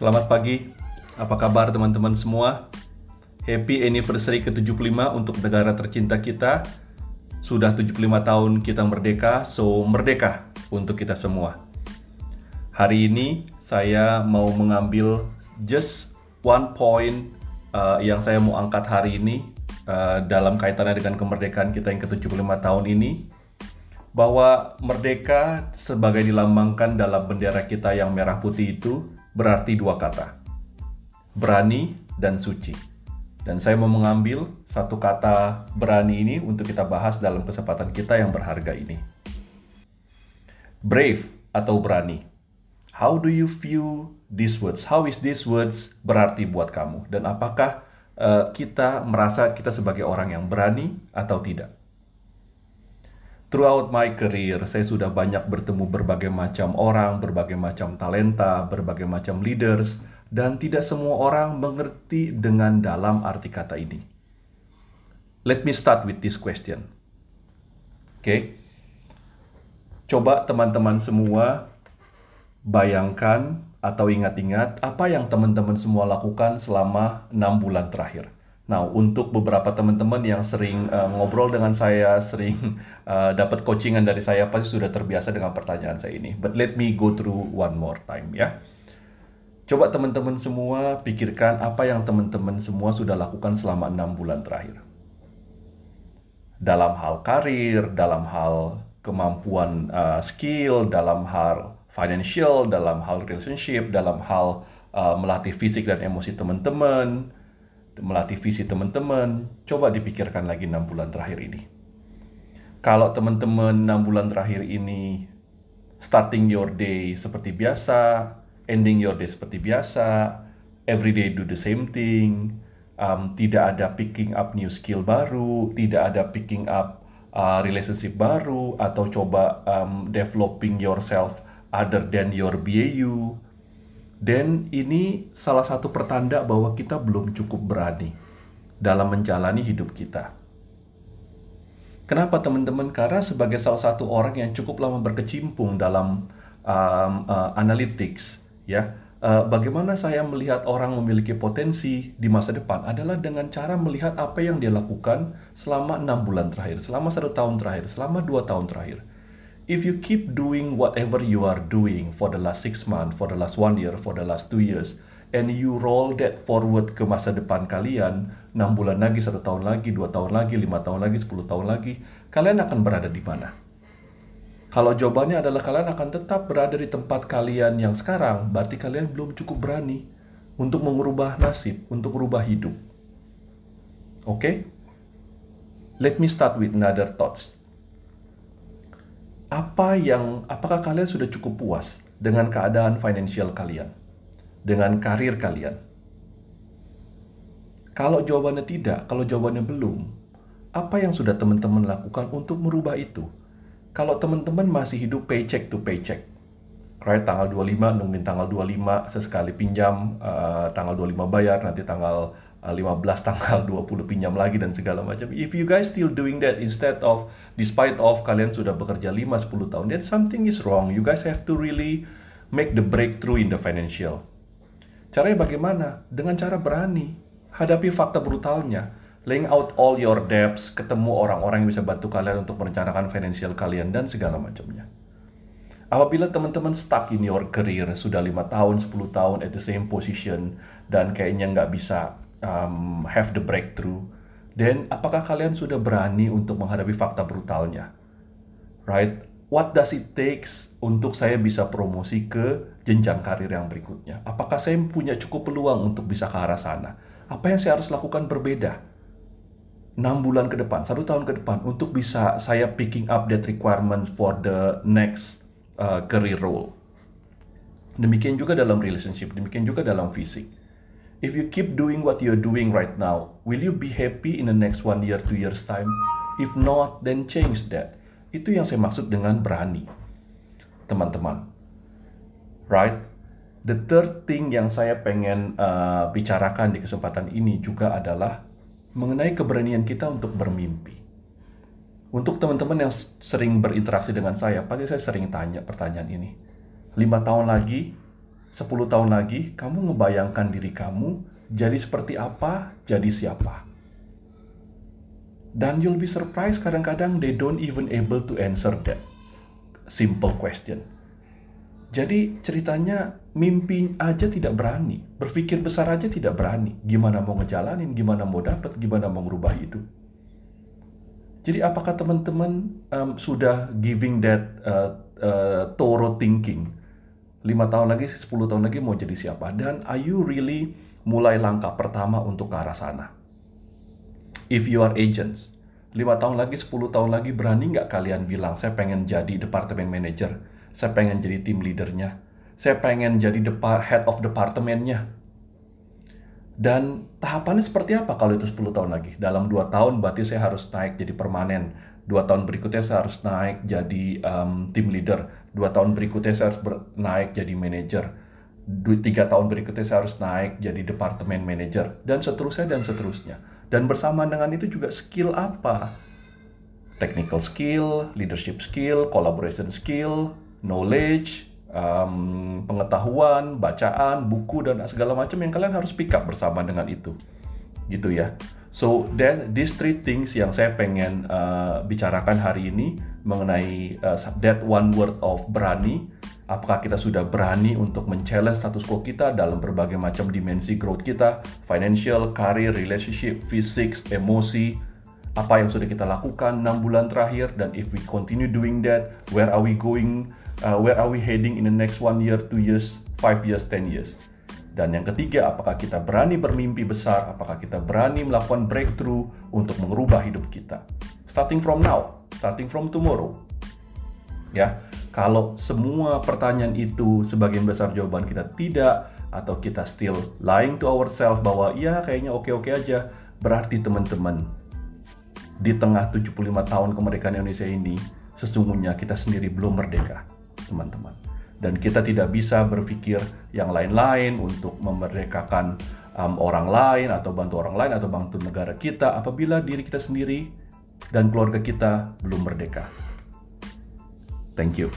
Selamat pagi, apa kabar teman-teman semua? Happy anniversary ke-75 untuk negara tercinta kita. Sudah 75 tahun kita merdeka, so merdeka untuk kita semua. Hari ini saya mau mengambil just one point uh, yang saya mau angkat hari ini uh, dalam kaitannya dengan kemerdekaan kita yang ke-75 tahun ini bahwa merdeka sebagai dilambangkan dalam bendera kita yang merah putih itu berarti dua kata. Berani dan suci. Dan saya mau mengambil satu kata berani ini untuk kita bahas dalam kesempatan kita yang berharga ini. Brave atau berani. How do you view these words? How is these words berarti buat kamu? Dan apakah uh, kita merasa kita sebagai orang yang berani atau tidak? Throughout my career, saya sudah banyak bertemu berbagai macam orang, berbagai macam talenta, berbagai macam leaders, dan tidak semua orang mengerti dengan dalam arti kata ini. Let me start with this question. Oke. Okay. Coba teman-teman semua bayangkan atau ingat-ingat apa yang teman-teman semua lakukan selama enam bulan terakhir. Nah, untuk beberapa teman-teman yang sering uh, ngobrol dengan saya, sering uh, dapat coachingan dari saya, pasti sudah terbiasa dengan pertanyaan saya ini. But let me go through one more time ya. Coba teman-teman semua pikirkan apa yang teman-teman semua sudah lakukan selama enam bulan terakhir. Dalam hal karir, dalam hal kemampuan uh, skill, dalam hal financial, dalam hal relationship, dalam hal uh, melatih fisik dan emosi teman-teman, melatih visi teman-teman. Coba dipikirkan lagi enam bulan terakhir ini. Kalau teman-teman enam bulan terakhir ini starting your day seperti biasa, ending your day seperti biasa, everyday do the same thing, um, tidak ada picking up new skill baru, tidak ada picking up uh, relationship baru, atau coba um, developing yourself other than your BAU. Dan ini salah satu pertanda bahwa kita belum cukup berani dalam menjalani hidup kita. Kenapa teman-teman? Karena sebagai salah satu orang yang cukup lama berkecimpung dalam um, uh, analytics, ya uh, bagaimana saya melihat orang memiliki potensi di masa depan adalah dengan cara melihat apa yang dia lakukan selama enam bulan terakhir, selama satu tahun terakhir, selama dua tahun terakhir. If you keep doing whatever you are doing for the last six months, for the last one year, for the last two years, and you roll that forward ke masa depan kalian, enam bulan lagi, satu tahun lagi, dua tahun lagi, lima tahun lagi, sepuluh tahun lagi, kalian akan berada di mana? Kalau jawabannya adalah kalian akan tetap berada di tempat kalian yang sekarang, berarti kalian belum cukup berani untuk mengubah nasib, untuk merubah hidup. Oke? Okay? Let me start with another thoughts. Apa yang apakah kalian sudah cukup puas dengan keadaan financial kalian? Dengan karir kalian? Kalau jawabannya tidak, kalau jawabannya belum, apa yang sudah teman-teman lakukan untuk merubah itu? kalau teman-teman masih hidup paycheck to paycheck, right tanggal 25 nungguin tanggal 25 sesekali pinjam, uh, tanggal 25 bayar, nanti tanggal 15 tanggal 20 pinjam lagi dan segala macam. If you guys still doing that instead of despite of kalian sudah bekerja 5 10 tahun, then something is wrong. You guys have to really make the breakthrough in the financial. Caranya bagaimana? Dengan cara berani hadapi fakta brutalnya laying out all your debts, ketemu orang-orang yang bisa bantu kalian untuk merencanakan financial kalian dan segala macamnya. Apabila teman-teman stuck in your career sudah lima tahun, 10 tahun at the same position dan kayaknya nggak bisa um, have the breakthrough, then apakah kalian sudah berani untuk menghadapi fakta brutalnya? Right? What does it takes untuk saya bisa promosi ke jenjang karir yang berikutnya? Apakah saya punya cukup peluang untuk bisa ke arah sana? Apa yang saya harus lakukan berbeda? 6 bulan ke depan, satu tahun ke depan untuk bisa saya picking up that requirement for the next uh, career role. Demikian juga dalam relationship, demikian juga dalam fisik. If you keep doing what you're doing right now, will you be happy in the next one year, two years time? If not, then change that. Itu yang saya maksud dengan berani. Teman-teman. Right? The third thing yang saya pengen uh, bicarakan di kesempatan ini juga adalah mengenai keberanian kita untuk bermimpi. Untuk teman-teman yang sering berinteraksi dengan saya, pasti saya sering tanya pertanyaan ini. Lima tahun lagi, 10 tahun lagi kamu ngebayangkan diri kamu jadi seperti apa, jadi siapa. Dan you'll be surprised kadang-kadang they don't even able to answer that simple question. Jadi ceritanya mimpi aja tidak berani, berpikir besar aja tidak berani. Gimana mau ngejalanin, gimana mau dapat, gimana mau ngerubah hidup. Jadi apakah teman-teman um, sudah giving that uh, uh, thorough thinking? 5 tahun lagi, 10 tahun lagi mau jadi siapa? Dan are you really mulai langkah pertama untuk ke arah sana? If you are agents, 5 tahun lagi, 10 tahun lagi berani nggak kalian bilang, saya pengen jadi departemen manager, saya pengen jadi tim leadernya, saya pengen jadi head of departemennya. Dan tahapannya seperti apa kalau itu 10 tahun lagi? Dalam 2 tahun berarti saya harus naik jadi permanen. 2 tahun berikutnya saya harus naik jadi um, tim leader. 2 tahun berikutnya saya harus naik jadi manager. 3 tahun berikutnya saya harus naik jadi departemen manager. Dan seterusnya dan seterusnya dan bersamaan dengan itu juga skill apa? Technical skill, leadership skill, collaboration skill, knowledge, um, pengetahuan, bacaan, buku dan segala macam yang kalian harus pick up bersama dengan itu, gitu ya. So that these three things yang saya pengen uh, bicarakan hari ini mengenai uh, that one word of berani Apakah kita sudah berani untuk men-challenge status quo kita dalam berbagai macam dimensi growth kita, financial, career, relationship, physics, emosi, apa yang sudah kita lakukan 6 bulan terakhir dan if we continue doing that, where are we going, uh, where are we heading in the next one year, two years, five years, ten years. Dan yang ketiga, apakah kita berani bermimpi besar, apakah kita berani melakukan breakthrough untuk mengubah hidup kita. Starting from now, starting from tomorrow. Ya, kalau semua pertanyaan itu sebagian besar jawaban kita tidak atau kita still lying to ourselves bahwa ya kayaknya oke-oke aja, berarti teman-teman di tengah 75 tahun kemerdekaan Indonesia ini sesungguhnya kita sendiri belum merdeka, teman-teman. Dan kita tidak bisa berpikir yang lain-lain untuk memerdekakan um, orang lain atau bantu orang lain atau bantu negara kita apabila diri kita sendiri dan keluarga kita belum merdeka. Thank you.